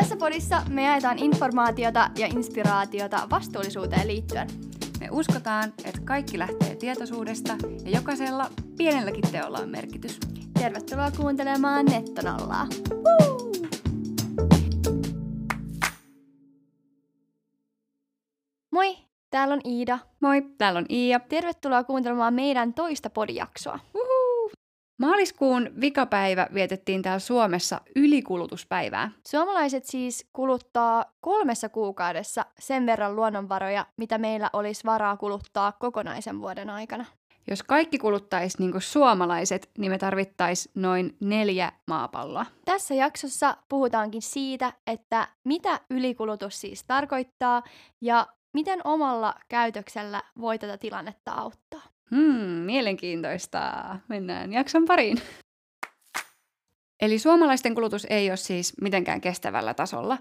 Tässä podissa me jaetaan informaatiota ja inspiraatiota vastuullisuuteen liittyen. Me uskotaan, että kaikki lähtee tietoisuudesta ja jokaisella pienelläkin teolla on merkitys. Tervetuloa kuuntelemaan Nettonollaa. Woo! Moi, täällä on Iida. Moi, täällä on Iia. Tervetuloa kuuntelemaan meidän toista podijaksoa. Maaliskuun vikapäivä vietettiin täällä Suomessa ylikulutuspäivää. Suomalaiset siis kuluttaa kolmessa kuukaudessa sen verran luonnonvaroja, mitä meillä olisi varaa kuluttaa kokonaisen vuoden aikana. Jos kaikki kuluttaisi niin kuin suomalaiset, niin me tarvittaisiin noin neljä maapalloa. Tässä jaksossa puhutaankin siitä, että mitä ylikulutus siis tarkoittaa ja miten omalla käytöksellä voi tätä tilannetta auttaa. Hmm, mielenkiintoista. Mennään jakson pariin. Eli suomalaisten kulutus ei ole siis mitenkään kestävällä tasolla.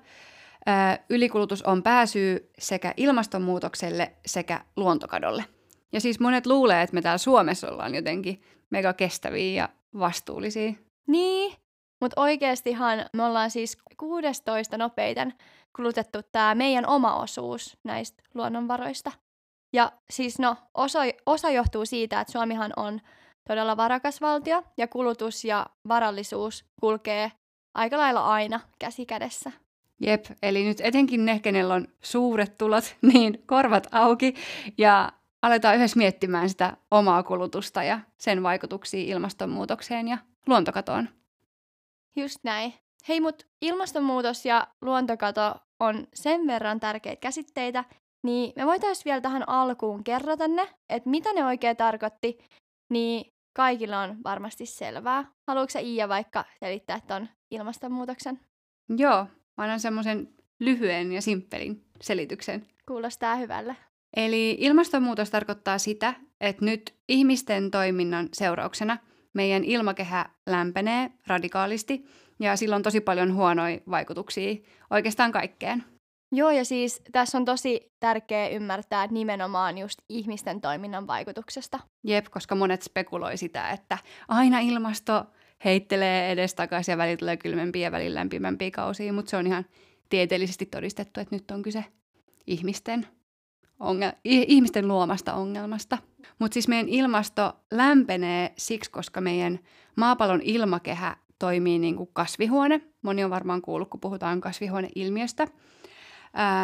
Ylikulutus on pääsyy sekä ilmastonmuutokselle sekä luontokadolle. Ja siis monet luulee, että me täällä Suomessa ollaan jotenkin mega kestäviä ja vastuullisia. Niin, mutta oikeastihan me ollaan siis 16 nopeiten kulutettu tämä meidän oma osuus näistä luonnonvaroista. Ja siis no, osa, osa johtuu siitä, että Suomihan on todella varakas valtio ja kulutus ja varallisuus kulkee aika lailla aina käsi kädessä. Jep, eli nyt etenkin ne, kenellä on suuret tulot, niin korvat auki ja aletaan yhdessä miettimään sitä omaa kulutusta ja sen vaikutuksia ilmastonmuutokseen ja luontokatoon. Just näin. Hei, mutta ilmastonmuutos ja luontokato on sen verran tärkeitä käsitteitä, niin me voitaisiin vielä tähän alkuun kerrata ne, että mitä ne oikein tarkoitti, niin kaikilla on varmasti selvää. Haluatko sä Iia vaikka selittää tuon ilmastonmuutoksen? Joo, mä annan semmoisen lyhyen ja simppelin selityksen. Kuulostaa hyvälle. Eli ilmastonmuutos tarkoittaa sitä, että nyt ihmisten toiminnan seurauksena meidän ilmakehä lämpenee radikaalisti ja sillä on tosi paljon huonoja vaikutuksia oikeastaan kaikkeen. Joo, ja siis tässä on tosi tärkeää ymmärtää nimenomaan just ihmisten toiminnan vaikutuksesta. Jep, koska monet spekuloi sitä, että aina ilmasto heittelee edestakaisin ja välillä tulee kylmempiä ja välillä lämpimämpiä kausia, mutta se on ihan tieteellisesti todistettu, että nyt on kyse ihmisten, ongel- ihmisten luomasta ongelmasta. Mutta siis meidän ilmasto lämpenee siksi, koska meidän maapallon ilmakehä toimii niin kuin kasvihuone. Moni on varmaan kuullut, kun puhutaan kasvihuoneilmiöstä.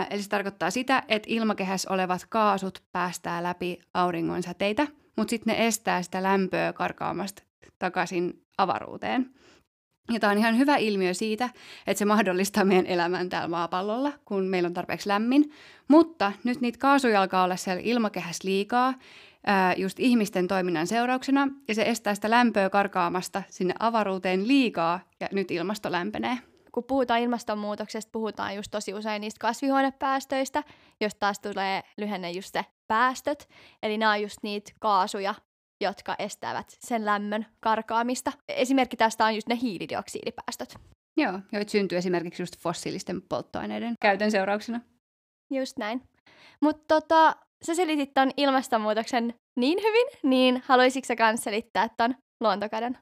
Eli se tarkoittaa sitä, että ilmakehässä olevat kaasut päästää läpi auringon säteitä, mutta sitten ne estää sitä lämpöä karkaamasta takaisin avaruuteen. Ja tämä on ihan hyvä ilmiö siitä, että se mahdollistaa meidän elämän täällä maapallolla, kun meillä on tarpeeksi lämmin. Mutta nyt niitä kaasuja alkaa olla siellä ilmakehässä liikaa, just ihmisten toiminnan seurauksena, ja se estää sitä lämpöä karkaamasta sinne avaruuteen liikaa, ja nyt ilmasto lämpenee kun puhutaan ilmastonmuutoksesta, puhutaan just tosi usein niistä kasvihuonepäästöistä, jos taas tulee lyhenne just se päästöt. Eli nämä on just niitä kaasuja, jotka estävät sen lämmön karkaamista. Esimerkki tästä on just ne hiilidioksidipäästöt. Joo, joita syntyy esimerkiksi just fossiilisten polttoaineiden käytön seurauksena. Just näin. Mutta tota, sä selitit ton ilmastonmuutoksen niin hyvin, niin haluaisitko sä kans selittää ton luontokadon?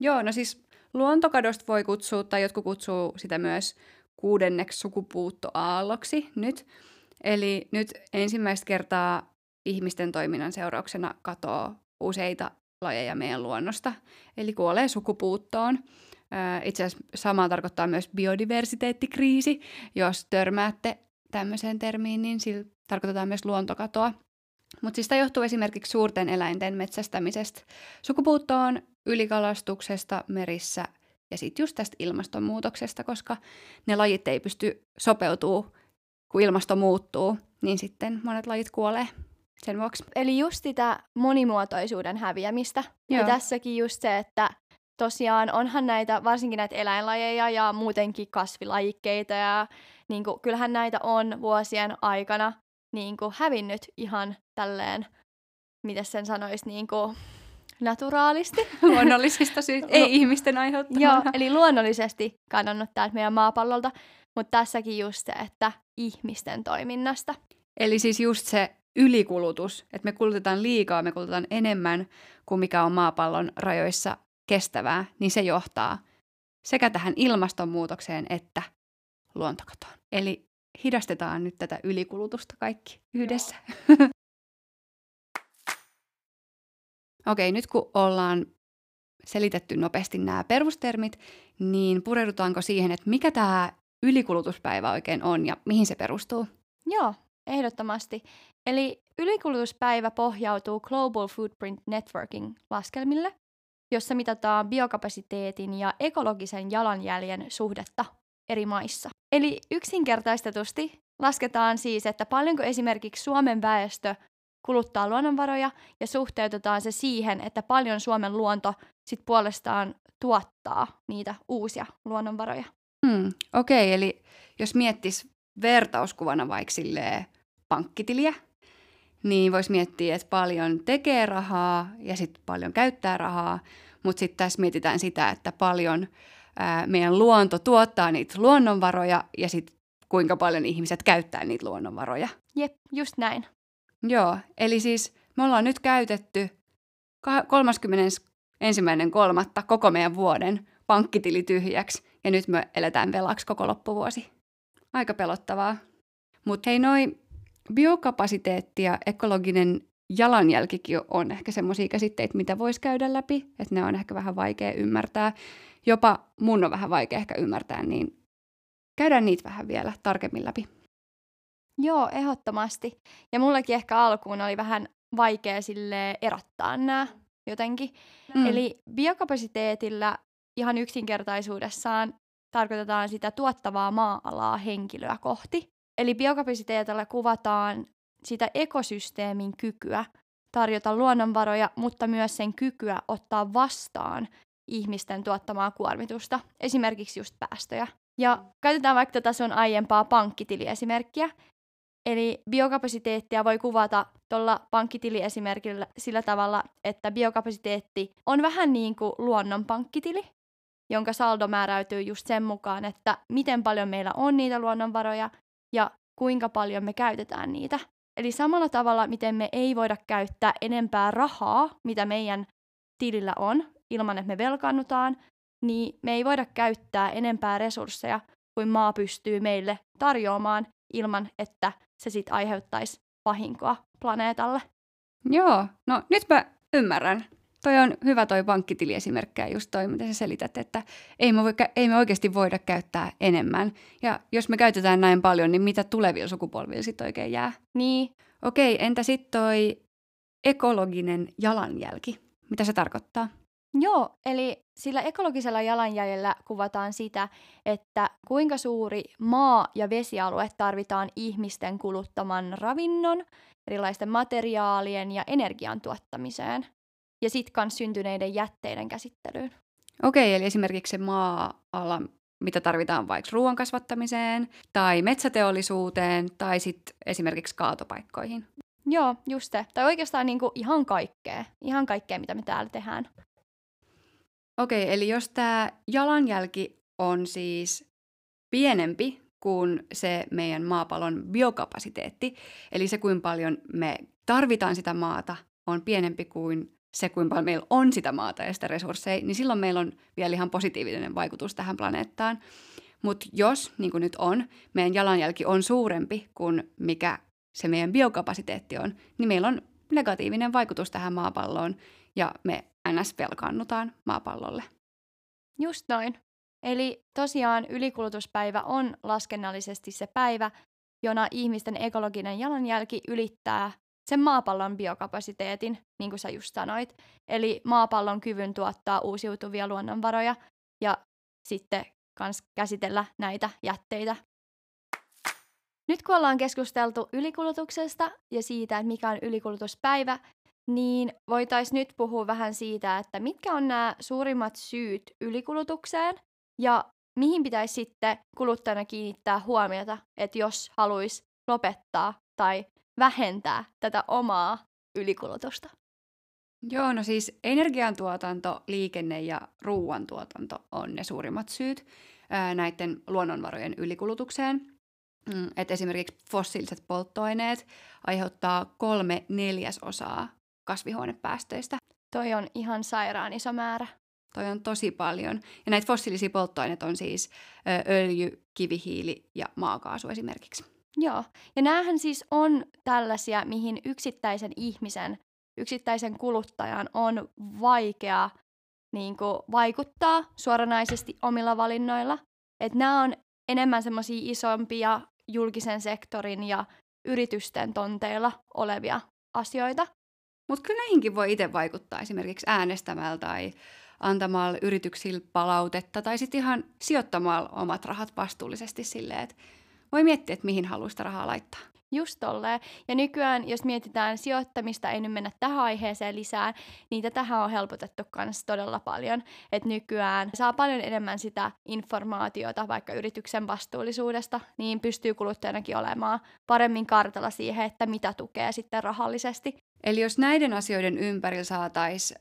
Joo, no siis Luontokadosta voi kutsua, tai jotkut kutsuu sitä myös kuudenneksi sukupuuttoaalloksi nyt. Eli nyt ensimmäistä kertaa ihmisten toiminnan seurauksena katoaa useita lajeja meidän luonnosta, eli kuolee sukupuuttoon. Itse asiassa sama tarkoittaa myös biodiversiteettikriisi. Jos törmäätte tämmöiseen termiin, niin sillä tarkoitetaan myös luontokatoa. Mutta siis johtuu esimerkiksi suurten eläinten metsästämisestä. Sukupuuttoon ylikalastuksesta merissä ja sitten just tästä ilmastonmuutoksesta, koska ne lajit ei pysty sopeutuu, kun ilmasto muuttuu, niin sitten monet lajit kuolee sen vuoksi. Eli just sitä monimuotoisuuden häviämistä. Joo. Ja tässäkin just se, että tosiaan onhan näitä, varsinkin näitä eläinlajeja ja muutenkin kasvilajikkeita ja niin kuin, kyllähän näitä on vuosien aikana niin kuin, hävinnyt ihan tälleen, miten sen sanoisi, niin kuin, naturaalisti. Luonnollisista syistä, ei ihmisten aiheuttamana. Joo, eli luonnollisesti kadonnut täältä meidän maapallolta, mutta tässäkin just se, että ihmisten toiminnasta. Eli siis just se ylikulutus, että me kulutetaan liikaa, me kulutetaan enemmän kuin mikä on maapallon rajoissa kestävää, niin se johtaa sekä tähän ilmastonmuutokseen että luontokatoon. Eli hidastetaan nyt tätä ylikulutusta kaikki yhdessä. Okei, nyt kun ollaan selitetty nopeasti nämä perustermit, niin pureudutaanko siihen, että mikä tämä ylikulutuspäivä oikein on ja mihin se perustuu? Joo, ehdottomasti. Eli ylikulutuspäivä pohjautuu Global Footprint Networking laskelmille, jossa mitataan biokapasiteetin ja ekologisen jalanjäljen suhdetta eri maissa. Eli yksinkertaistetusti lasketaan siis, että paljonko esimerkiksi Suomen väestö kuluttaa luonnonvaroja ja suhteutetaan se siihen, että paljon Suomen luonto sit puolestaan tuottaa niitä uusia luonnonvaroja. Hmm, Okei, okay, eli jos miettis vertauskuvana vaikka pankkitiliä, niin voisi miettiä, että paljon tekee rahaa ja sitten paljon käyttää rahaa, mutta sitten tässä mietitään sitä, että paljon ää, meidän luonto tuottaa niitä luonnonvaroja ja sitten kuinka paljon ihmiset käyttää niitä luonnonvaroja. Jep, just näin. Joo, eli siis me ollaan nyt käytetty 31.3. koko meidän vuoden pankkitili tyhjäksi ja nyt me eletään velaksi koko loppuvuosi. Aika pelottavaa. Mutta hei, noi biokapasiteetti ja ekologinen jalanjälkikin on ehkä semmoisia käsitteitä, mitä voisi käydä läpi, että ne on ehkä vähän vaikea ymmärtää. Jopa mun on vähän vaikea ehkä ymmärtää, niin käydään niitä vähän vielä tarkemmin läpi. Joo, ehdottomasti. Ja mullekin ehkä alkuun oli vähän vaikea sille erottaa nämä jotenkin. Mm. Eli biokapasiteetilla ihan yksinkertaisuudessaan tarkoitetaan sitä tuottavaa maa-alaa henkilöä kohti. Eli biokapasiteetilla kuvataan sitä ekosysteemin kykyä tarjota luonnonvaroja, mutta myös sen kykyä ottaa vastaan ihmisten tuottamaa kuormitusta, esimerkiksi just päästöjä. Ja käytetään vaikka tätä sun aiempaa pankkitiliesimerkkiä. Eli biokapasiteettia voi kuvata tuolla pankkitiliesimerkillä sillä tavalla, että biokapasiteetti on vähän niin kuin luonnon pankkitili, jonka saldo määräytyy just sen mukaan, että miten paljon meillä on niitä luonnonvaroja ja kuinka paljon me käytetään niitä. Eli samalla tavalla, miten me ei voida käyttää enempää rahaa, mitä meidän tilillä on, ilman että me velkaannutaan, niin me ei voida käyttää enempää resursseja kuin maa pystyy meille tarjoamaan ilman, että se sitten aiheuttaisi vahinkoa planeetalle. Joo, no nyt mä ymmärrän. Toi on hyvä toi pankkitiliesimerkkejä just toi, mitä sä selität, että ei me, voi, ei me oikeasti voida käyttää enemmän. Ja jos me käytetään näin paljon, niin mitä tulevilla sukupolvilla sitten oikein jää? Niin. Okei, entä sitten toi ekologinen jalanjälki? Mitä se tarkoittaa? Joo, eli sillä ekologisella jalanjäljellä kuvataan sitä, että kuinka suuri maa- ja vesialue tarvitaan ihmisten kuluttaman ravinnon, erilaisten materiaalien ja energian tuottamiseen ja sitten myös syntyneiden jätteiden käsittelyyn. Okei, eli esimerkiksi se maa-ala, mitä tarvitaan vaikka ruoan kasvattamiseen tai metsäteollisuuteen tai sitten esimerkiksi kaatopaikkoihin. Joo, just se. Tai oikeastaan niinku ihan kaikkea. Ihan kaikkea, mitä me täällä tehdään. Okei, eli jos tämä jalanjälki on siis pienempi kuin se meidän maapallon biokapasiteetti, eli se kuinka paljon me tarvitaan sitä maata, on pienempi kuin se, kuinka paljon meillä on sitä maata ja sitä resursseja, niin silloin meillä on vielä ihan positiivinen vaikutus tähän planeettaan. Mutta jos, niin kuin nyt on, meidän jalanjälki on suurempi kuin mikä se meidän biokapasiteetti on, niin meillä on negatiivinen vaikutus tähän maapalloon ja me ns. velkaannutaan maapallolle. Just noin. Eli tosiaan ylikulutuspäivä on laskennallisesti se päivä, jona ihmisten ekologinen jalanjälki ylittää sen maapallon biokapasiteetin, niin kuin sä just sanoit. Eli maapallon kyvyn tuottaa uusiutuvia luonnonvaroja ja sitten kans käsitellä näitä jätteitä. Nyt kun ollaan keskusteltu ylikulutuksesta ja siitä, että mikä on ylikulutuspäivä, niin voitaisiin nyt puhua vähän siitä, että mitkä on nämä suurimmat syyt ylikulutukseen ja mihin pitäisi sitten kuluttajana kiinnittää huomiota, että jos haluaisi lopettaa tai vähentää tätä omaa ylikulutusta? Joo, no siis energiantuotanto, liikenne ja ruoantuotanto on ne suurimmat syyt ää, näiden luonnonvarojen ylikulutukseen. Mm, et esimerkiksi fossiiliset polttoaineet aiheuttaa kolme neljäsosaa kasvihuonepäästöistä. Toi on ihan sairaan iso määrä. Toi on tosi paljon. Ja näitä fossiilisia polttoaineita on siis ö, öljy, kivihiili ja maakaasu esimerkiksi. Joo, ja näähän siis on tällaisia, mihin yksittäisen ihmisen, yksittäisen kuluttajan on vaikea niin kuin, vaikuttaa suoranaisesti omilla valinnoilla. Että nämä on enemmän semmoisia isompia julkisen sektorin ja yritysten tonteilla olevia asioita. Mutta kyllä näihinkin voi itse vaikuttaa esimerkiksi äänestämällä tai antamalla yrityksille palautetta tai sitten ihan sijoittamalla omat rahat vastuullisesti silleen, että voi miettiä, että mihin haluaa sitä rahaa laittaa. Just tolleen. Ja nykyään, jos mietitään sijoittamista, ei nyt mennä tähän aiheeseen lisää, niin tähän on helpotettu myös todella paljon. Että nykyään saa paljon enemmän sitä informaatiota vaikka yrityksen vastuullisuudesta, niin pystyy kuluttajanakin olemaan paremmin kartalla siihen, että mitä tukee sitten rahallisesti. Eli jos näiden asioiden ympärillä saataisiin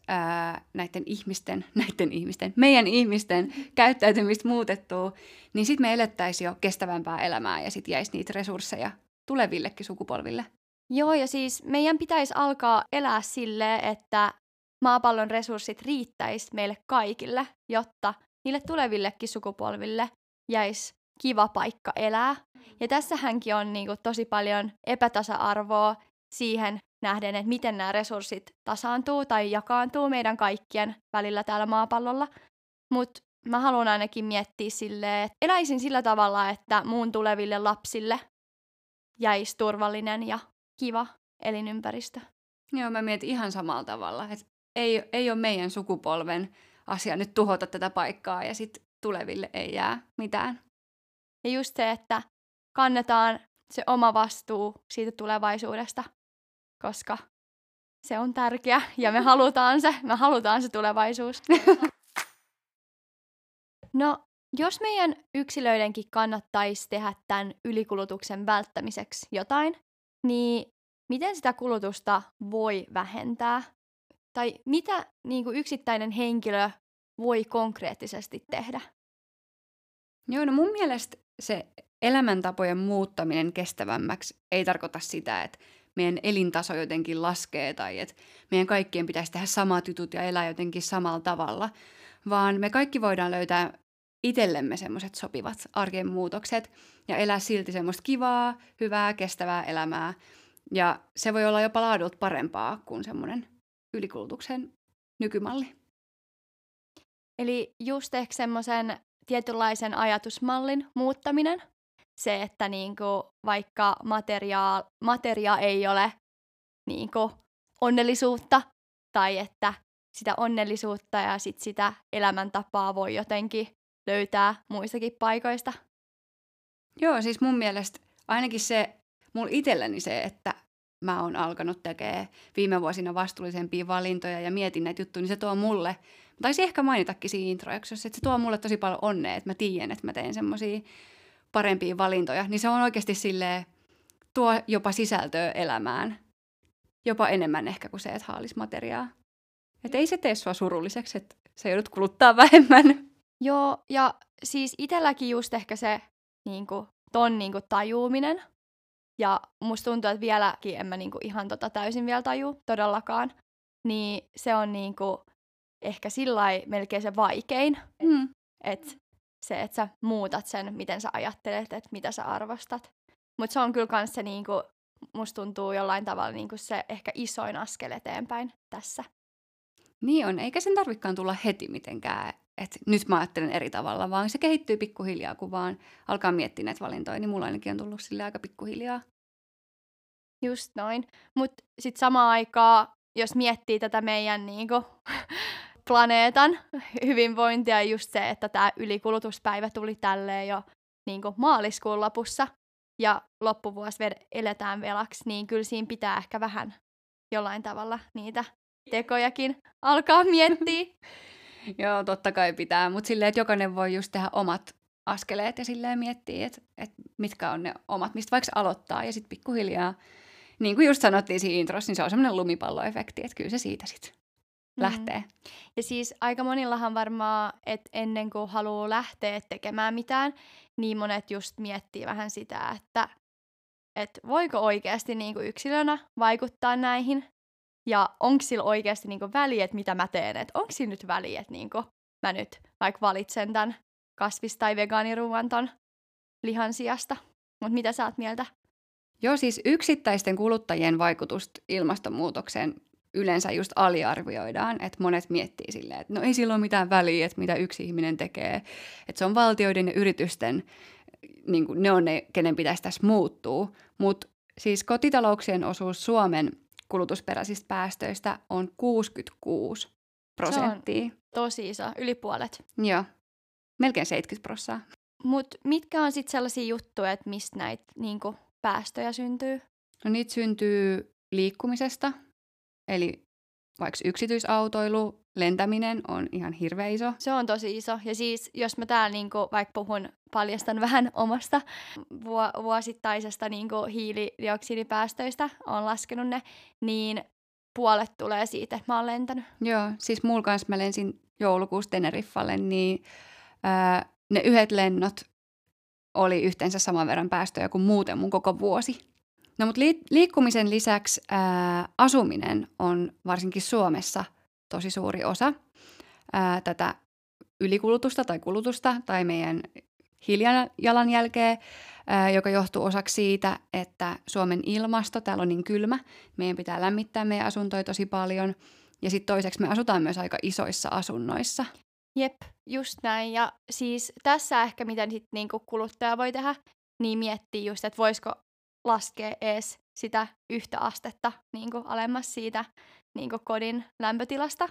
näiden ihmisten, näiden ihmisten, meidän ihmisten käyttäytymistä muutettua, niin sitten me elettäisiin jo kestävämpää elämää ja sitten jäisi niitä resursseja tulevillekin sukupolville. Joo, ja siis meidän pitäisi alkaa elää sille, että maapallon resurssit riittäisi meille kaikille, jotta niille tulevillekin sukupolville jäisi kiva paikka elää. Ja tässähänkin on niin kuin, tosi paljon epätasa-arvoa siihen nähden, että miten nämä resurssit tasaantuu tai jakaantuu meidän kaikkien välillä täällä maapallolla. Mutta mä haluan ainakin miettiä silleen, että eläisin sillä tavalla, että muun tuleville lapsille jäisi turvallinen ja kiva elinympäristö. Joo, mä mietin ihan samalla tavalla, että ei, ei ole meidän sukupolven asia nyt tuhota tätä paikkaa ja sitten tuleville ei jää mitään. Ja just se, että kannetaan se oma vastuu siitä tulevaisuudesta, koska se on tärkeä ja me halutaan se, me halutaan se tulevaisuus. No, jos meidän yksilöidenkin kannattaisi tehdä tämän ylikulutuksen välttämiseksi jotain, niin miten sitä kulutusta voi vähentää? Tai mitä niin kuin yksittäinen henkilö voi konkreettisesti tehdä? Joo, no mun mielestä se elämäntapojen muuttaminen kestävämmäksi ei tarkoita sitä, että meidän elintaso jotenkin laskee tai että meidän kaikkien pitäisi tehdä samat jutut ja elää jotenkin samalla tavalla, vaan me kaikki voidaan löytää itsellemme semmoiset sopivat arjen muutokset ja elää silti semmoista kivaa, hyvää, kestävää elämää. Ja se voi olla jopa laadulta parempaa kuin semmoinen ylikulutuksen nykymalli. Eli just ehkä semmoisen tietynlaisen ajatusmallin muuttaminen. Se, että niinku vaikka materiaa, materia ei ole niinku onnellisuutta, tai että sitä onnellisuutta ja sit sitä elämäntapaa voi jotenkin löytää muistakin paikoista. Joo, siis mun mielestä ainakin se, mulla itselläni se, että mä oon alkanut tekemään viime vuosina vastuullisempia valintoja ja mietin näitä juttuja, niin se tuo mulle, taisi ehkä mainitakin siinä introjaksossa, että se tuo mulle tosi paljon onnea, että mä tiedän, että mä teen semmoisia parempia valintoja, niin se on oikeasti silleen, tuo jopa sisältöä elämään, jopa enemmän ehkä kuin se, että haalis materiaa. Että ei se tee sua surulliseksi, että sä joudut kuluttaa vähemmän. Joo, ja siis itselläkin just ehkä se niin kuin, ton niin kuin, tajuuminen. Ja musta tuntuu, että vieläkin en mä niin kuin, ihan tota täysin vielä taju todellakaan. Niin se on niin kuin, ehkä sillä melkein se vaikein. Mm. Että se, että sä muutat sen, miten sä ajattelet, että mitä sä arvostat. Mutta se on kyllä kans se, niin kuin, musta tuntuu jollain tavalla niin kuin se ehkä isoin askel eteenpäin tässä. Niin on, eikä sen tarvikaan tulla heti mitenkään että nyt mä ajattelen eri tavalla, vaan se kehittyy pikkuhiljaa, kun vaan alkaa miettiä näitä valintoja, niin mulla ainakin on tullut sille aika pikkuhiljaa. Just noin. Mutta sitten samaan aikaan, jos miettii tätä meidän niinku, planeetan hyvinvointia, just se, että tämä ylikulutuspäivä tuli tälleen jo niinku, maaliskuun lopussa, ja loppuvuosi eletään velaksi, niin kyllä siinä pitää ehkä vähän jollain tavalla niitä tekojakin alkaa miettiä. Joo, totta kai pitää, mutta silleen, että jokainen voi just tehdä omat askeleet ja silleen miettiä, että, että mitkä on ne omat, mistä vaikka aloittaa ja sitten pikkuhiljaa, niin kuin just sanottiin siinä introssa, niin se on semmoinen lumipalloefekti, että kyllä se siitä sitten mm. lähtee. Ja siis aika monillahan varmaan, että ennen kuin haluaa lähteä tekemään mitään, niin monet just miettii vähän sitä, että, että voiko oikeasti niin kuin yksilönä vaikuttaa näihin ja onko sillä oikeasti niinku väliä, että mitä mä teen, että onko sillä nyt väliä, että niinku, mä nyt vaikka valitsen tämän kasvis- tai vegaaniruuan ton lihan sijasta. Mutta mitä sä oot mieltä? Joo, siis yksittäisten kuluttajien vaikutusta ilmastonmuutokseen yleensä just aliarvioidaan, että monet miettii silleen, että no ei sillä ole mitään väliä, että mitä yksi ihminen tekee, että se on valtioiden ja yritysten, niin kuin ne on ne, kenen pitäisi tässä muuttua, mutta siis kotitalouksien osuus Suomen kulutusperäisistä päästöistä on 66 prosenttia. Tosi iso, yli puolet. Joo, melkein 70 prosenttia. Mutta mitkä on sitten sellaisia juttuja, että mistä näitä niinku, päästöjä syntyy? No niitä syntyy liikkumisesta, eli vaikka yksityisautoilu, lentäminen on ihan hirveä iso. Se on tosi iso. Ja siis jos mä täällä niinku, vaikka puhun, paljastan vähän omasta vu- vuosittaisesta niinku, hiilidioksidipäästöistä, on laskenut ne, niin puolet tulee siitä, että mä oon lentänyt. Joo, siis mulla kanssa mä lensin joulukuussa Teneriffalle, niin ää, ne yhdet lennot oli yhteensä saman verran päästöjä kuin muuten mun koko vuosi. No mutta li- liikkumisen lisäksi ää, asuminen on varsinkin Suomessa tosi suuri osa ää, tätä ylikulutusta tai kulutusta tai meidän hiilijalanjälkeä, ää, joka johtuu osaksi siitä, että Suomen ilmasto, täällä on niin kylmä, meidän pitää lämmittää meidän asuntoja tosi paljon. Ja sitten toiseksi me asutaan myös aika isoissa asunnoissa. Jep, just näin. Ja siis tässä ehkä miten sit niinku kuluttaja voi tehdä, niin miettii just, että voisiko laskea ees sitä yhtä astetta niinku alemmas siitä niinku kodin lämpötilasta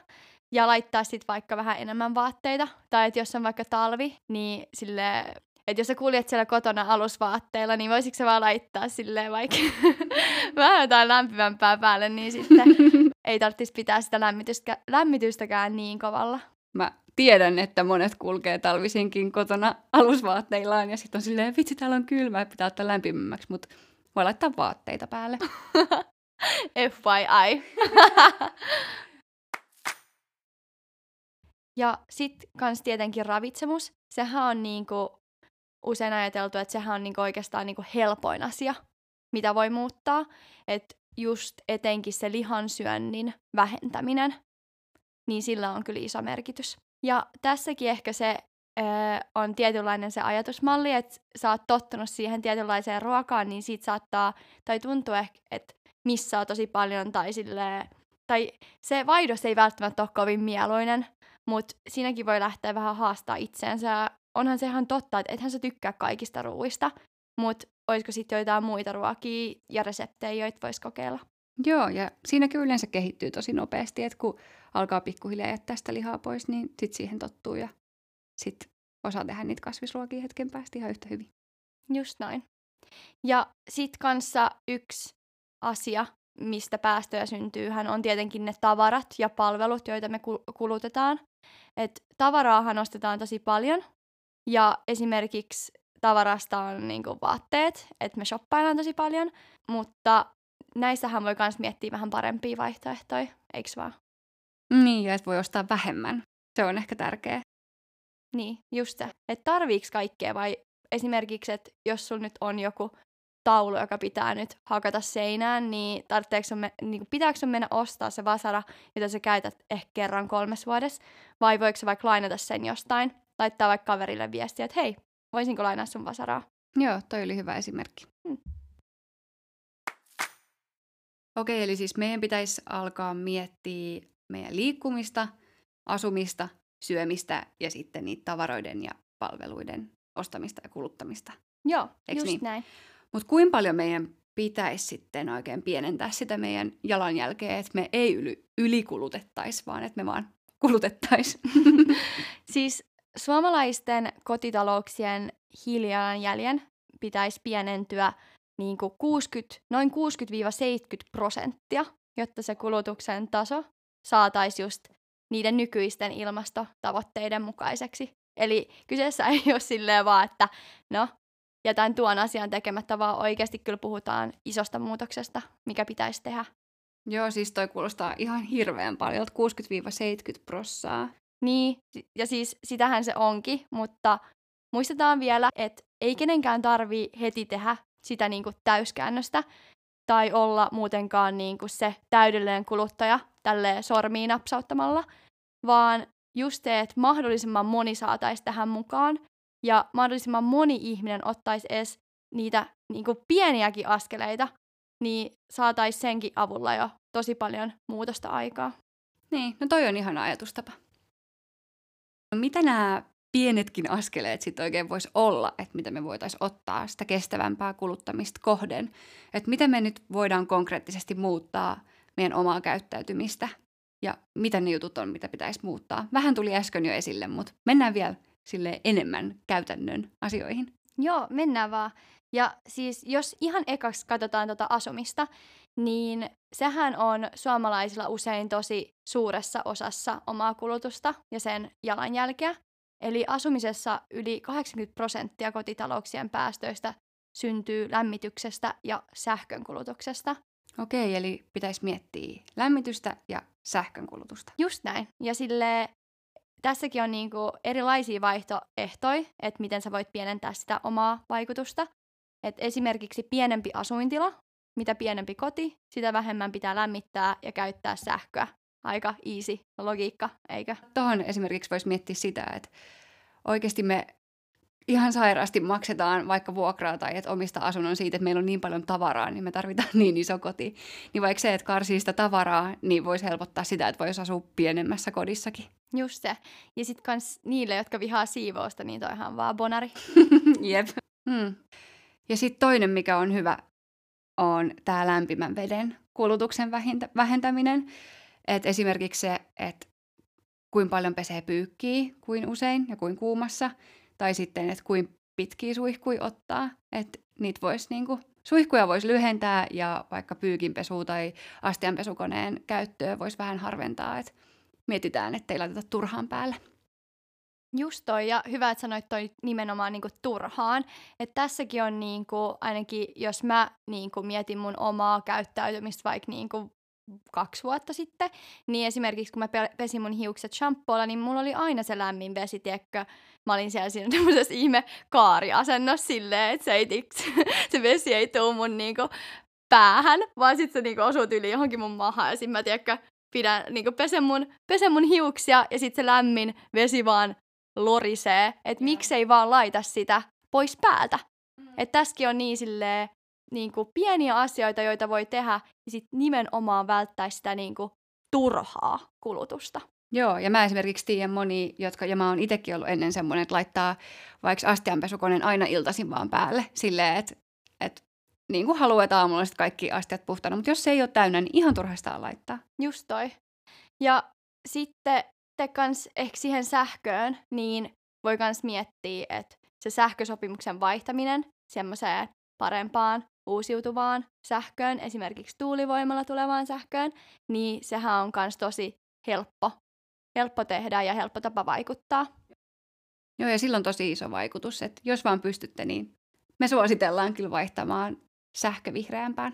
ja laittaa sitten vaikka vähän enemmän vaatteita. Tai että jos on vaikka talvi, niin sille että jos sä kuljet siellä kotona alusvaatteilla, niin voisitko sä vaan laittaa silleen vaikka vähän jotain lämpimämpää päälle, niin sitten ei tarvitsisi pitää sitä lämmitystä, lämmitystäkään niin kovalla. Mä tiedän, että monet kulkee talvisinkin kotona alusvaatteillaan ja sitten on silleen, vitsi täällä on kylmä, pitää ottaa lämpimämmäksi, mutta voi laittaa vaatteita päälle. FYI. ja sitten kans tietenkin ravitsemus. Sehän on niinku usein ajateltu, että sehän on niinku oikeastaan niinku helpoin asia, mitä voi muuttaa. Että just etenkin se lihansyönnin vähentäminen, niin sillä on kyllä iso merkitys. Ja tässäkin ehkä se on tietynlainen se ajatusmalli, että sä oot tottunut siihen tietynlaiseen ruokaan, niin siitä saattaa, tai tuntuu ehkä, että missä on tosi paljon, tai sille tai se vaihdos ei välttämättä ole kovin mieluinen, mutta siinäkin voi lähteä vähän haastaa itseensä. Onhan se ihan totta, että ethän sä tykkää kaikista ruuista, mutta olisiko sitten joitain muita ruokia ja reseptejä, joita voisi kokeilla? Joo, ja siinäkin yleensä kehittyy tosi nopeasti, että kun alkaa pikkuhiljaa jättää sitä lihaa pois, niin sitten siihen tottuu ja sitten osaa tehdä niitä kasvisruokia hetken päästä ihan yhtä hyvin. Just näin. Ja sitten kanssa yksi asia, mistä päästöjä syntyy, hän on tietenkin ne tavarat ja palvelut, joita me kulutetaan. Et tavaraahan ostetaan tosi paljon, ja esimerkiksi tavarasta on niinku vaatteet, että me shoppaillaan tosi paljon, mutta näissähän voi myös miettiä vähän parempia vaihtoehtoja, eikö vaan? Niin, ja että voi ostaa vähemmän. Se on ehkä tärkeää. Niin, just se. Että tarviiks kaikkea vai esimerkiksi, että jos sulla nyt on joku taulu, joka pitää nyt hakata seinään, niin, sun me, niin pitääkö sun mennä ostaa se vasara, jota sä käytät ehkä kerran kolmes vuodessa, vai voiko sä vaikka lainata sen jostain, laittaa vaikka kaverille viestiä, että hei, voisinko lainaa sun vasaraa? Joo, toi oli hyvä esimerkki. Hmm. Okei, eli siis meidän pitäisi alkaa miettiä meidän liikkumista, asumista, syömistä ja sitten niitä tavaroiden ja palveluiden ostamista ja kuluttamista. Joo, Eks just niin? näin. Mutta kuinka paljon meidän pitäisi sitten oikein pienentää sitä meidän jalanjälkeä, että me ei yli, ylikulutettaisi, vaan että me vaan kulutettaisiin. siis suomalaisten kotitalouksien hiilijalanjäljen pitäisi pienentyä niin kuin 60, noin 60-70 prosenttia, jotta se kulutuksen taso saataisiin just niiden nykyisten ilmastotavoitteiden mukaiseksi. Eli kyseessä ei ole silleen vaan, että no, jätän tuon asian tekemättä, vaan oikeasti kyllä puhutaan isosta muutoksesta, mikä pitäisi tehdä. Joo, siis toi kuulostaa ihan hirveän paljon, 60-70 prossaa. Niin, ja siis sitähän se onkin, mutta muistetaan vielä, että ei kenenkään tarvi heti tehdä sitä niin kuin täyskäännöstä tai olla muutenkaan niin kuin se täydellinen kuluttaja tälle sormiin napsauttamalla, vaan just se, että mahdollisimman moni saataisiin tähän mukaan ja mahdollisimman moni ihminen ottaisi edes niitä niin kuin pieniäkin askeleita, niin saataisiin senkin avulla jo tosi paljon muutosta aikaa. Niin, no toi on ihan ajatustapa. No mitä nämä pienetkin askeleet sitten oikein voisi olla, että mitä me voitaisiin ottaa sitä kestävämpää kuluttamista kohden. Että miten me nyt voidaan konkreettisesti muuttaa meidän omaa käyttäytymistä ja mitä ne jutut on, mitä pitäisi muuttaa. Vähän tuli äsken jo esille, mutta mennään vielä sille enemmän käytännön asioihin. Joo, mennään vaan. Ja siis jos ihan ekaksi katsotaan tuota asumista, niin sehän on suomalaisilla usein tosi suuressa osassa omaa kulutusta ja sen jalanjälkeä. Eli asumisessa yli 80 prosenttia kotitalouksien päästöistä syntyy lämmityksestä ja sähkönkulutuksesta. Okei, eli pitäisi miettiä lämmitystä ja sähkönkulutusta. Just näin. Ja sille tässäkin on niinku erilaisia vaihtoehtoja, että miten sä voit pienentää sitä omaa vaikutusta. Et esimerkiksi pienempi asuintila, mitä pienempi koti, sitä vähemmän pitää lämmittää ja käyttää sähköä. Aika easy logiikka, eikö? Tuohon esimerkiksi voisi miettiä sitä, että oikeasti me ihan sairaasti maksetaan vaikka vuokraa tai että omista asunnon siitä, että meillä on niin paljon tavaraa, niin me tarvitaan niin iso koti. Niin vaikka se, että karsii sitä tavaraa, niin voisi helpottaa sitä, että voisi asua pienemmässä kodissakin. Just se. Ja sitten kans niille, jotka vihaa siivousta, niin toihan vaan bonari. Jep. Hmm. Ja sitten toinen, mikä on hyvä, on tämä lämpimän veden kulutuksen vähentäminen. Et esimerkiksi se, että kuinka paljon pesee pyykkiä, kuin usein ja kuin kuumassa, tai sitten, että kuin pitkiä suihkui ottaa, että niitä voisi niinku, suihkuja voisi lyhentää ja vaikka pyykinpesu tai astianpesukoneen käyttöä voisi vähän harventaa, että mietitään, että ei laiteta turhaan päälle. Just toi, ja hyvä, että sanoit toi nimenomaan niinku turhaan. Että tässäkin on niinku, ainakin jos mä niinku mietin mun omaa käyttäytymistä vaikka niinku kaksi vuotta sitten, niin esimerkiksi kun mä pesin mun hiukset shampoolla, niin mulla oli aina se lämmin vesi, tiekkö. Mä olin siellä siinä tämmöisessä ihme kaariasennossa silleen, että se, ei tiks, se vesi ei tuu mun niinku päähän, vaan sitten se niinku osuu yli johonkin mun maahan ja sitten mä tiedätkö, pidän, niinku pesen, mun, pesen mun hiuksia ja sitten se lämmin vesi vaan lorisee, että miksei vaan laita sitä pois päältä. Mm. Että tässäkin on niin silleen, niin kuin pieniä asioita, joita voi tehdä, ja sitten nimenomaan välttää sitä niin kuin turhaa kulutusta. Joo, ja mä esimerkiksi tiedän moni, jotka, ja mä oon itsekin ollut ennen semmoinen, että laittaa vaikka astianpesukoneen aina iltaisin vaan päälle, silleen, että, että niin kuin haluaa, että aamulla kaikki astiat puhtaana, mutta jos se ei ole täynnä, niin ihan turhasta laittaa. Just toi. Ja sitten te kans ehkä siihen sähköön, niin voi kans miettiä, että se sähkösopimuksen vaihtaminen semmoiseen parempaan uusiutuvaan sähköön, esimerkiksi tuulivoimalla tulevaan sähköön, niin sehän on myös tosi helppo, helppo tehdä ja helppo tapa vaikuttaa. Joo, ja sillä on tosi iso vaikutus, että jos vaan pystytte, niin me suositellaan kyllä vaihtamaan sähkövihreämpään.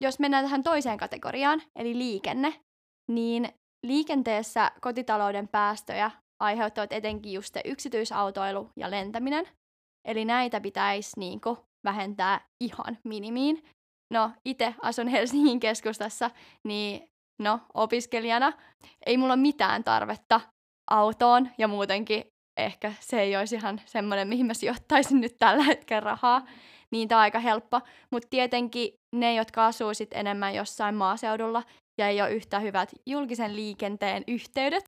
Jos mennään tähän toiseen kategoriaan, eli liikenne, niin liikenteessä kotitalouden päästöjä aiheuttavat etenkin just se yksityisautoilu ja lentäminen. Eli näitä pitäisi niin kuin, vähentää ihan minimiin. No, itse asun Helsingin keskustassa, niin no, opiskelijana ei mulla mitään tarvetta autoon ja muutenkin ehkä se ei olisi ihan semmoinen, mihin mä sijoittaisin nyt tällä hetkellä rahaa. Niin tämä on aika helppo. Mutta tietenkin ne, jotka asuu sit enemmän jossain maaseudulla ja ei ole yhtä hyvät julkisen liikenteen yhteydet,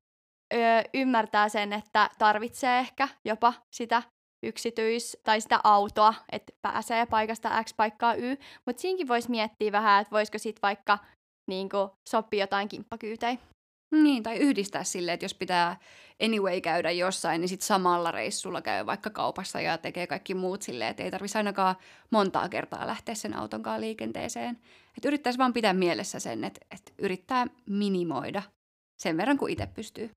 öö, ymmärtää sen, että tarvitsee ehkä jopa sitä yksityis- tai sitä autoa, että pääsee paikasta X paikkaa Y, mutta siinkin voisi miettiä vähän, että voisiko sitten vaikka niin kuin, sopia jotain kimppakyytejä. Niin, tai yhdistää silleen, että jos pitää anyway käydä jossain, niin sitten samalla reissulla käy vaikka kaupassa ja tekee kaikki muut silleen, että ei tarvitsisi ainakaan montaa kertaa lähteä sen autonkaan liikenteeseen. Että yrittäisi vaan pitää mielessä sen, että, että yrittää minimoida sen verran, kuin itse pystyy.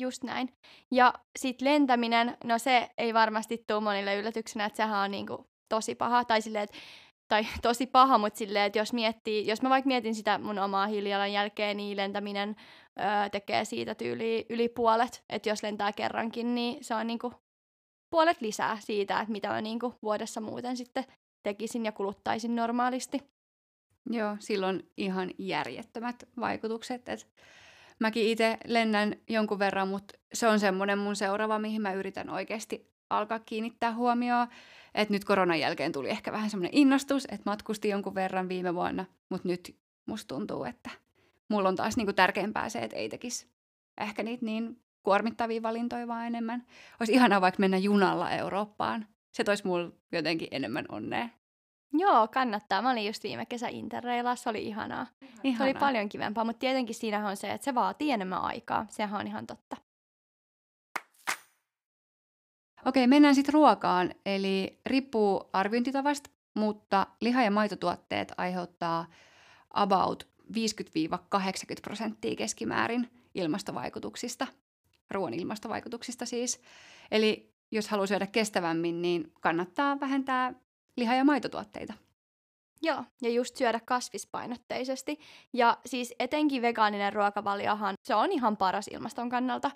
Just näin. Ja sitten lentäminen, no se ei varmasti tule monille yllätyksenä, että sehän on niinku tosi paha. Tai silleen, että tai tosi paha, mutta silleen, että jos miettii, jos mä vaikka mietin sitä mun omaa hiilijalan jälkeen, niin lentäminen öö, tekee siitä tyyli yli puolet. Että jos lentää kerrankin, niin se on niinku puolet lisää siitä, että mitä mä niinku vuodessa muuten sitten tekisin ja kuluttaisin normaalisti. Joo, silloin ihan järjettömät vaikutukset. Et mäkin itse lennän jonkun verran, mutta se on semmoinen mun seuraava, mihin mä yritän oikeasti alkaa kiinnittää huomioon. Että nyt koronan jälkeen tuli ehkä vähän semmoinen innostus, että matkusti jonkun verran viime vuonna, mutta nyt musta tuntuu, että mulla on taas niinku tärkeämpää se, että ei tekisi ehkä niitä niin kuormittavia valintoja vaan enemmän. Olisi ihanaa vaikka mennä junalla Eurooppaan. Se toisi mulle jotenkin enemmän onnea. Joo, kannattaa. Mä olin just viime kesä Interrailassa, se oli ihanaa. ihanaa. Se oli paljon kivempaa, mutta tietenkin siinä on se, että se vaatii enemmän aikaa. Sehän on ihan totta. Okei, mennään sitten ruokaan. Eli riippuu arviointitavasta, mutta liha- ja maitotuotteet aiheuttaa about 50-80 prosenttia keskimäärin ilmastovaikutuksista, ruoan ilmastovaikutuksista siis. Eli jos haluaa syödä kestävämmin, niin kannattaa vähentää liha- ja maitotuotteita. Joo, ja just syödä kasvispainotteisesti. Ja siis etenkin vegaaninen ruokavaliohan, se on ihan paras ilmaston kannalta,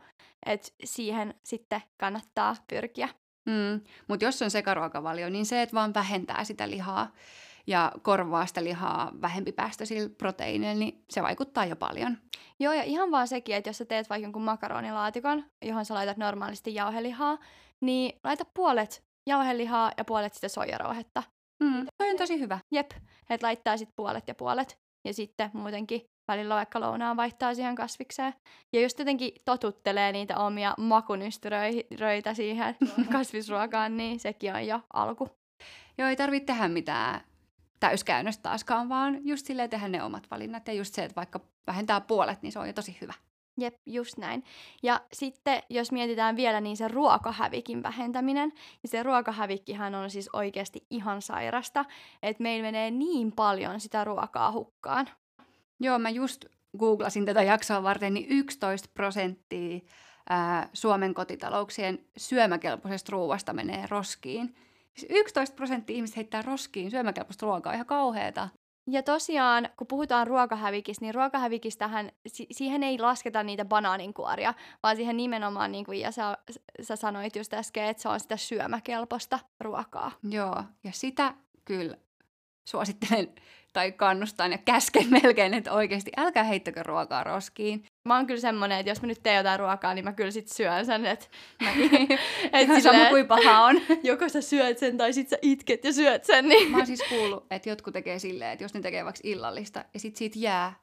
että siihen sitten kannattaa pyrkiä. Mm, Mutta jos on sekaruokavalio, niin se, että vaan vähentää sitä lihaa ja korvaa sitä lihaa vähempi päästöisillä proteiineilla, niin se vaikuttaa jo paljon. Joo, ja ihan vaan sekin, että jos sä teet vaikka jonkun makaronilaatikon, johon sä laitat normaalisti jauhelihaa, niin laita puolet jauhelihaa ja puolet sitä soijarouhetta. Mm, toi on tosi hyvä. Jep, että laittaa sitten puolet ja puolet. Ja sitten muutenkin välillä vaikka lounaan vaihtaa siihen kasvikseen. Ja just jotenkin totuttelee niitä omia makunystyröitä siihen kasvisruokaan, niin sekin on jo alku. Joo, ei tarvitse tehdä mitään täyskäännöstä taaskaan, vaan just silleen tehdä ne omat valinnat. Ja just se, että vaikka vähentää puolet, niin se on jo tosi hyvä. Jep, just näin. Ja sitten jos mietitään vielä, niin se ruokahävikin vähentäminen, niin se ruokahävikkihän on siis oikeasti ihan sairasta, että meillä menee niin paljon sitä ruokaa hukkaan. Joo, mä just googlasin tätä jaksoa varten, niin 11 prosenttia ää, Suomen kotitalouksien syömäkelpoisesta ruoasta menee roskiin. Siis 11 prosenttia ihmistä heittää roskiin syömäkelpoista ruokaa, ihan kauheeta. Ja tosiaan, kun puhutaan ruokahävikistä, niin ruokahävikistähän, si- siihen ei lasketa niitä banaaninkuoria, vaan siihen nimenomaan, niin kuin ja sä, sä sanoit just äsken, että se on sitä syömäkelpoista ruokaa. Joo, ja sitä kyllä suosittelen tai kannustan ja käsken melkein, että oikeasti älkää heittäkö ruokaa roskiin. Mä oon kyllä semmonen, että jos mä nyt teen jotain ruokaa, niin mä kyllä sit syön sen, että mä... et sama kuin paha on. Joko sä syöt sen tai sit sä itket ja syöt sen. Niin... Mä oon siis kuullut, että jotkut tekee silleen, että jos ne tekee vaikka illallista ja sit siitä jää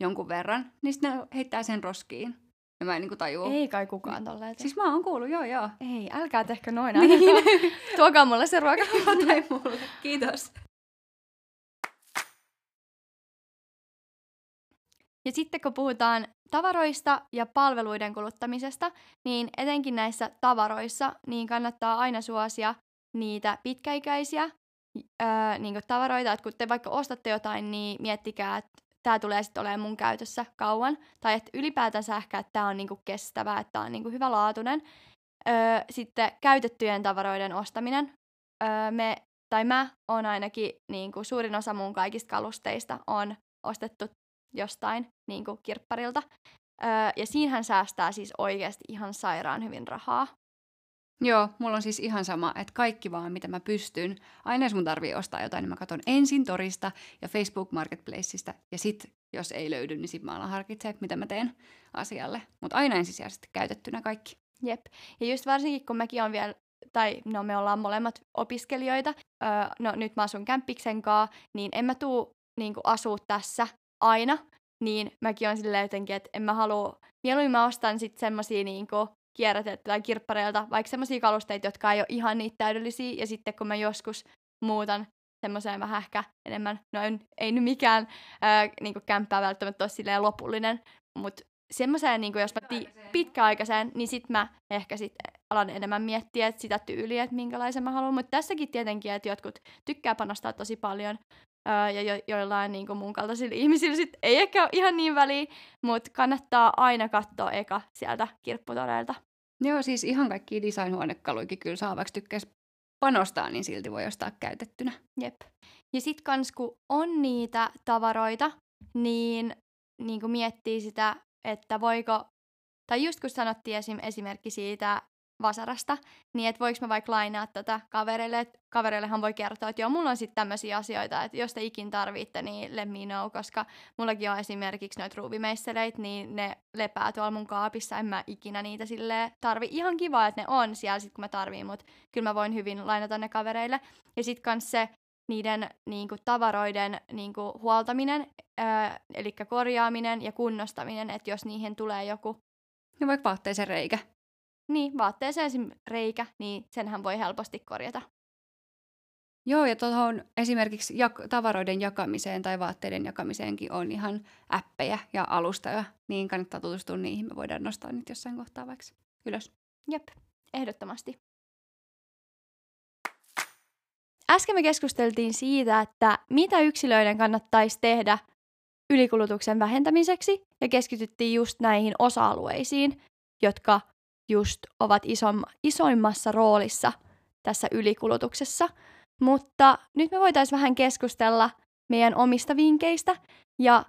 jonkun verran, niin sitten ne heittää sen roskiin. Ja mä en niin tajua. Ei kai kukaan tolleen. Siis mä oon kuullut, joo joo. Ei, älkää tehkö noin niin. Tuokaa mulle se ruoka. tai mulle. Kiitos. Ja sitten kun puhutaan tavaroista ja palveluiden kuluttamisesta, niin etenkin näissä tavaroissa niin kannattaa aina suosia niitä pitkäikäisiä öö, niin tavaroita, että kun te vaikka ostatte jotain, niin miettikää, että tämä tulee sitten olemaan mun käytössä kauan, tai että ylipäätänsä ehkä, että tämä on niinku kestävää, että tämä on niinku hyvälaatuinen. Öö, sitten käytettyjen tavaroiden ostaminen. Öö, me, tai mä oon ainakin, niinku, suurin osa mun kaikista kalusteista on ostettu jostain niin kuin kirpparilta. Öö, ja siinähän säästää siis oikeasti ihan sairaan hyvin rahaa. Joo, mulla on siis ihan sama, että kaikki vaan mitä mä pystyn. Aina jos mun tarvii ostaa jotain, niin mä katson ensin torista ja Facebook Marketplaceista. Ja sit, jos ei löydy, niin sit mä alan harkitsemaan, mitä mä teen asialle. Mutta aina ensisijaisesti käytettynä kaikki. Jep. Ja just varsinkin, kun mäkin on vielä tai no me ollaan molemmat opiskelijoita, öö, no nyt mä asun kämppiksen kaa, niin en mä tuu niin asua tässä aina, niin mäkin on silleen jotenkin, että en mä halua, mieluummin mä ostan sitten semmosia niinku kierrätettä tai kirppareilta, vaikka semmosia kalusteita, jotka ei ole ihan niitä täydellisiä, ja sitten kun mä joskus muutan semmoiseen vähän ehkä enemmän, no en, ei nyt mikään ää, niinku kämppää välttämättä ole silleen lopullinen, mutta semmoiseen, niin jos mä ti- pitkäaikaiseen, niin sit mä ehkä sit alan enemmän miettiä että sitä tyyliä, että minkälaisen mä haluan. Mutta tässäkin tietenkin, että jotkut tykkää panostaa tosi paljon Öö, ja jo, joillain niin kuin mun kaltaisilla ihmisillä sit ei ehkä ole ihan niin väliä, mutta kannattaa aina katsoa eka sieltä kirpputoreilta. Joo, siis ihan kaikki design-huonekaluikin kyllä saa, vaikka tykkäisi panostaa, niin silti voi ostaa käytettynä. Jep. Ja sit kans kun on niitä tavaroita, niin, niin kuin miettii sitä, että voiko, tai just kun sanottiin esim, esimerkki siitä vasarasta, niin että voiko mä vaikka lainaa tätä kavereille, että kavereillehan voi kertoa, että joo, mulla on sitten tämmöisiä asioita, että jos te ikin tarvitte, niin let me know, koska mullakin on esimerkiksi noita ruuvimeisseleitä, niin ne lepää tuolla mun kaapissa, en mä ikinä niitä sille tarvi. Ihan kiva, että ne on siellä sit kun mä tarviin, mutta kyllä mä voin hyvin lainata ne kavereille. Ja sit kans se niiden niin kuin, tavaroiden niin kuin, huoltaminen, eli korjaaminen ja kunnostaminen, että jos niihin tulee joku... Ja vaikka vaatteeseen reikä. Niin, vaatteeseen esim. reikä, niin senhän voi helposti korjata. Joo, ja tuohon esimerkiksi jak- tavaroiden jakamiseen tai vaatteiden jakamiseenkin on ihan appeja ja alustoja, niin kannattaa tutustua niihin. Me voidaan nostaa nyt jossain kohtaa vaikka ylös. Jep, ehdottomasti. Äsken me keskusteltiin siitä, että mitä yksilöiden kannattaisi tehdä ylikulutuksen vähentämiseksi ja keskityttiin just näihin osa-alueisiin, jotka just ovat isom, isoimmassa roolissa tässä ylikulutuksessa. Mutta nyt me voitaisiin vähän keskustella meidän omista vinkkeistä ja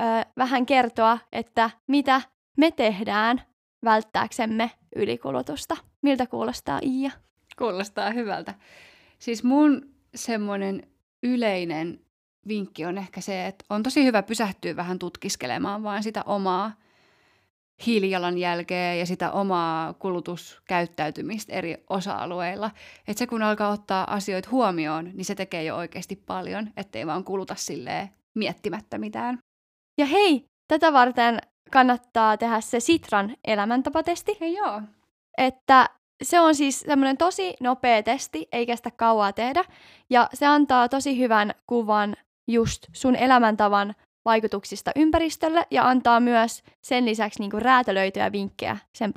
ö, vähän kertoa, että mitä me tehdään välttääksemme ylikulutusta. Miltä kuulostaa Iia? Kuulostaa hyvältä. Siis mun semmoinen yleinen vinkki on ehkä se, että on tosi hyvä pysähtyä vähän tutkiskelemaan vaan sitä omaa hiilijalanjälkeä ja sitä omaa kulutuskäyttäytymistä eri osa-alueilla. Että se kun alkaa ottaa asioita huomioon, niin se tekee jo oikeasti paljon, ettei vaan kuluta silleen miettimättä mitään. Ja hei, tätä varten kannattaa tehdä se Sitran elämäntapatesti. Hei joo. Että se on siis semmoinen tosi nopea testi, ei kestä kauaa tehdä, ja se antaa tosi hyvän kuvan just sun elämäntavan vaikutuksista ympäristölle ja antaa myös sen lisäksi niinku räätälöityjä vinkkejä sen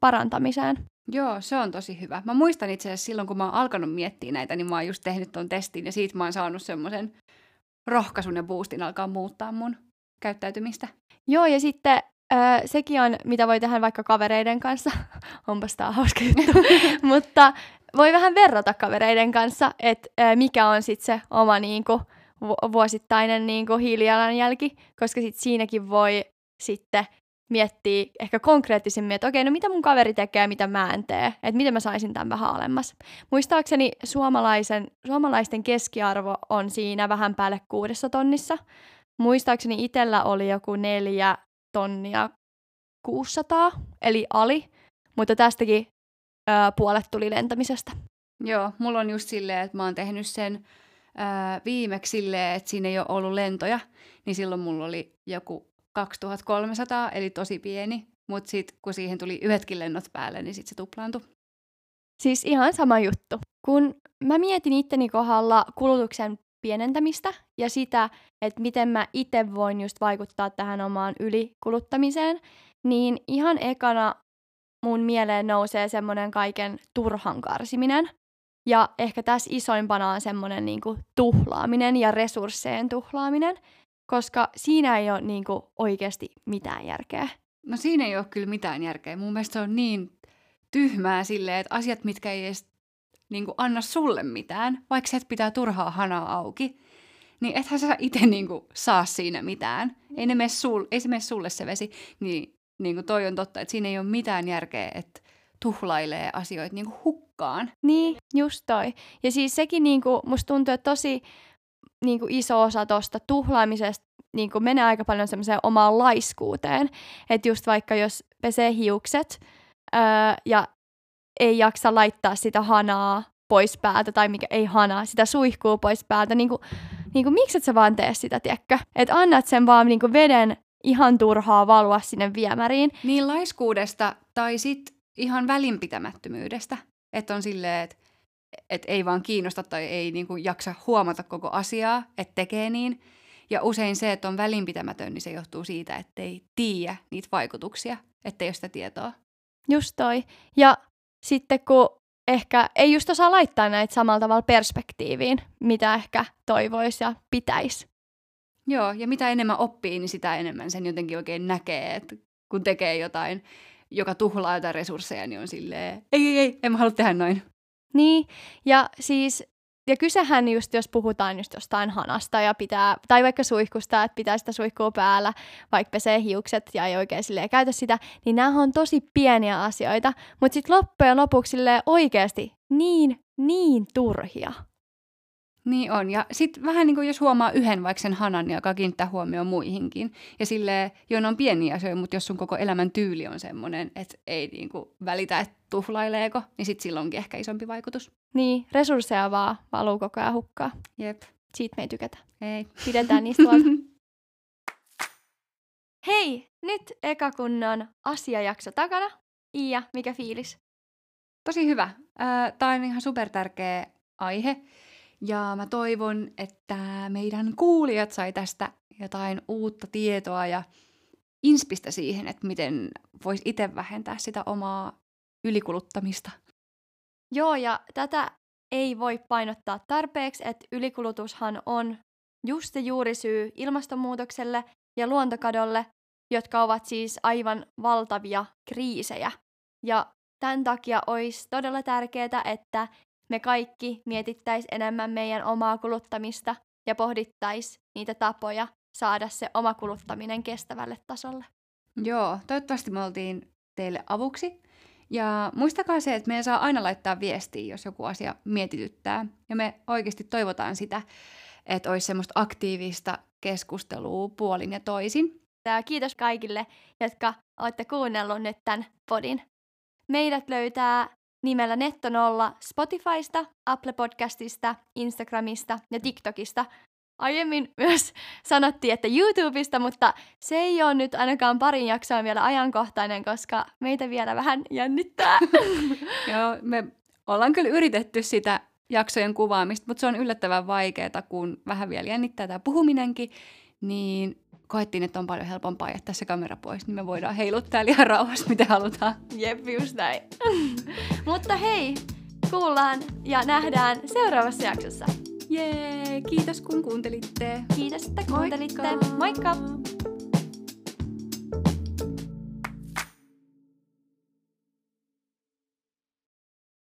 parantamiseen. Joo, se on tosi hyvä. Mä muistan itse asiassa silloin, kun mä oon alkanut miettiä näitä, niin mä oon just tehnyt ton testin ja siitä mä oon saanut semmoisen rohkaisun ja boostin alkaa muuttaa mun käyttäytymistä. Joo, ja sitten Öö, sekin on, mitä voi tehdä vaikka kavereiden kanssa. Onpas tää hauska juttu. Mutta voi vähän verrata kavereiden kanssa, että öö, mikä on sitten se oma niinku, vuosittainen niinku, hiilijalanjälki, koska sit siinäkin voi sitten miettiä ehkä konkreettisemmin, että okei, no mitä mun kaveri tekee, mitä mä en tee, että miten mä saisin tämän vähän alemmas. Muistaakseni suomalaisen, suomalaisten keskiarvo on siinä vähän päälle kuudessa tonnissa. Muistaakseni itsellä oli joku neljä tonnia 600, eli ali, mutta tästäkin ö, puolet tuli lentämisestä. Joo, mulla on just silleen, että mä oon tehnyt sen ö, viimeksi silleen, että siinä ei ole ollut lentoja, niin silloin mulla oli joku 2300, eli tosi pieni, mutta sitten kun siihen tuli yhdetkin lennot päälle, niin sitten se tuplaantui. Siis ihan sama juttu. Kun mä mietin itteni kohdalla kulutuksen pienentämistä ja sitä, että miten mä itse voin just vaikuttaa tähän omaan ylikuluttamiseen, niin ihan ekana mun mieleen nousee semmoinen kaiken turhan karsiminen. Ja ehkä tässä isoimpana on semmoinen niinku tuhlaaminen ja resursseen tuhlaaminen, koska siinä ei ole niinku oikeasti mitään järkeä. No siinä ei ole kyllä mitään järkeä. Mun mielestä se on niin tyhmää silleen, että asiat, mitkä ei edes niin kuin anna sulle mitään, vaikka et pitää turhaa hanaa auki, niin ethän sä itse niin kuin, saa siinä mitään. Ei, ne mene sul, ei se mene sulle se vesi. Niin, niin kuin toi on totta, että siinä ei ole mitään järkeä, että tuhlailee asioita niin kuin hukkaan. Niin, just toi. Ja siis sekin niin kuin, musta tuntuu, että tosi niin kuin iso osa tuosta tuhlaamisesta niin kuin menee aika paljon semmoiseen omaan laiskuuteen. Että just vaikka jos pesee hiukset öö, ja ei jaksa laittaa sitä hanaa pois päältä, tai mikä ei hanaa, sitä suihkuu pois päältä, niin kuin, niin kuin, miksi et sä vaan tee sitä, tiedätkö? Että annat sen vaan niin kuin veden ihan turhaa valua sinne viemäriin. Niin laiskuudesta tai sit ihan välinpitämättömyydestä. Että on silleen, että et ei vaan kiinnosta tai ei niin kuin jaksa huomata koko asiaa, että tekee niin. Ja usein se, että on välinpitämätön, niin se johtuu siitä, että ei tiedä niitä vaikutuksia, ettei ole sitä tietoa. Just toi. Ja sitten kun ehkä ei just osaa laittaa näitä samalla tavalla perspektiiviin, mitä ehkä toivoisi ja pitäisi. Joo, ja mitä enemmän oppii, niin sitä enemmän sen jotenkin oikein näkee, että kun tekee jotain, joka tuhlaa jotain resursseja, niin on silleen, ei, ei, ei, en mä halua tehdä noin. Niin, ja siis ja kysehän just, jos puhutaan just jostain hanasta ja pitää, tai vaikka suihkusta, että pitää sitä suihkua päällä, vaikka pesee hiukset ja ei oikein silleen käytä sitä, niin nämä on tosi pieniä asioita, mutta sitten loppujen lopuksi oikeasti niin, niin turhia. Niin on. Ja sitten vähän niin kuin jos huomaa yhden vaikka sen hanan, niin alkaa kiinnittää huomioon muihinkin. Ja sille jo on pieniä asioita, mutta jos sun koko elämän tyyli on semmoinen, että ei niin kuin välitä, että tuhlaileeko, niin sitten sillä onkin ehkä isompi vaikutus. Niin, resursseja vaan valuu koko ajan hukkaa. Jep. Siitä me ei tykätä. Ei. Pidetään niistä huolta. Hei, nyt eka kunnon asiajakso takana. Iia, mikä fiilis? Tosi hyvä. Tämä on ihan super tärkeä aihe. Ja mä toivon, että meidän kuulijat sai tästä jotain uutta tietoa ja inspistä siihen, että miten voisi itse vähentää sitä omaa ylikuluttamista. Joo, ja tätä ei voi painottaa tarpeeksi, että ylikulutushan on just se juurisyy ilmastonmuutokselle ja luontokadolle, jotka ovat siis aivan valtavia kriisejä. Ja tämän takia olisi todella tärkeää, että me kaikki mietittäis enemmän meidän omaa kuluttamista ja pohdittaisi niitä tapoja saada se oma kuluttaminen kestävälle tasolle. Joo, toivottavasti me oltiin teille avuksi. Ja muistakaa se, että meidän saa aina laittaa viestiä, jos joku asia mietityttää. Ja me oikeasti toivotaan sitä, että olisi semmoista aktiivista keskustelua puolin ja toisin. Ja kiitos kaikille, jotka olette kuunnellut nyt tämän podin. Meidät löytää nimellä Nettonolla Spotifysta, Apple Podcastista, Instagramista ja TikTokista. Aiemmin myös sanottiin, että YouTubesta, mutta se ei ole nyt ainakaan parin jaksoa vielä ajankohtainen, koska meitä vielä vähän jännittää. Joo, me ollaan kyllä yritetty sitä jaksojen kuvaamista, mutta se on yllättävän vaikeaa, kun vähän vielä jännittää tämä puhuminenkin, niin koettiin, että on paljon helpompaa jättää se kamera pois, niin me voidaan heiluttaa ihan rauhassa, mitä halutaan. Jep, just näin. Mutta hei, kuullaan ja nähdään seuraavassa jaksossa. Jee, kiitos kun kuuntelitte. Kiitos, että kuuntelitte. Moikka! Moikka.